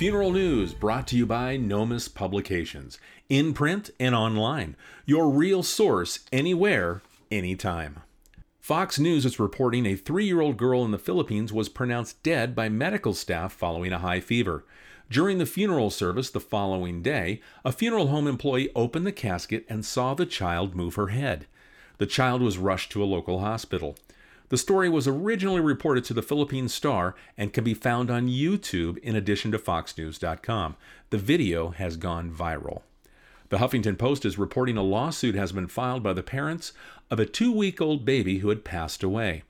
Funeral News brought to you by Nomis Publications, in print and online. Your real source anywhere, anytime. Fox News is reporting a three year old girl in the Philippines was pronounced dead by medical staff following a high fever. During the funeral service the following day, a funeral home employee opened the casket and saw the child move her head. The child was rushed to a local hospital. The story was originally reported to the Philippine Star and can be found on YouTube in addition to FoxNews.com. The video has gone viral. The Huffington Post is reporting a lawsuit has been filed by the parents of a two week old baby who had passed away.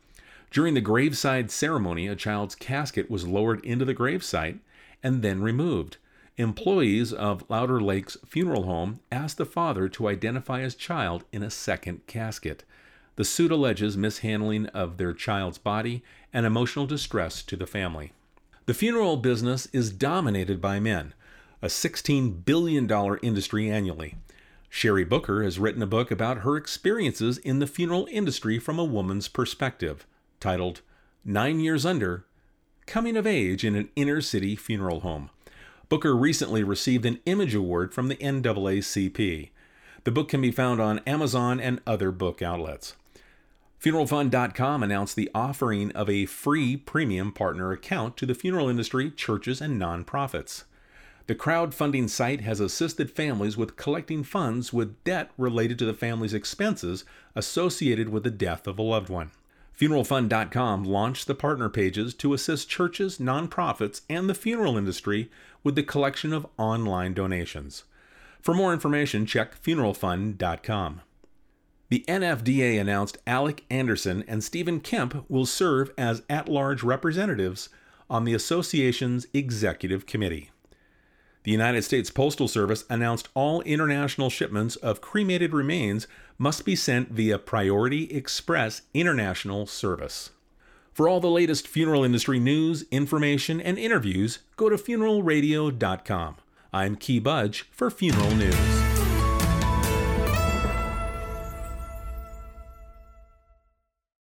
During the graveside ceremony, a child's casket was lowered into the gravesite and then removed. Employees of Louder Lakes Funeral Home asked the father to identify his child in a second casket. The suit alleges mishandling of their child's body and emotional distress to the family. The funeral business is dominated by men, a $16 billion industry annually. Sheri Booker has written a book about her experiences in the funeral industry from a woman's perspective, titled Nine Years Under Coming of Age in an Inner City Funeral Home. Booker recently received an Image Award from the NAACP. The book can be found on Amazon and other book outlets. FuneralFund.com announced the offering of a free premium partner account to the funeral industry, churches, and nonprofits. The crowdfunding site has assisted families with collecting funds with debt related to the family's expenses associated with the death of a loved one. FuneralFund.com launched the partner pages to assist churches, nonprofits, and the funeral industry with the collection of online donations. For more information, check FuneralFund.com. The NFDA announced Alec Anderson and Stephen Kemp will serve as at large representatives on the association's executive committee. The United States Postal Service announced all international shipments of cremated remains must be sent via Priority Express International Service. For all the latest funeral industry news, information, and interviews, go to funeralradio.com. I'm Key Budge for Funeral News.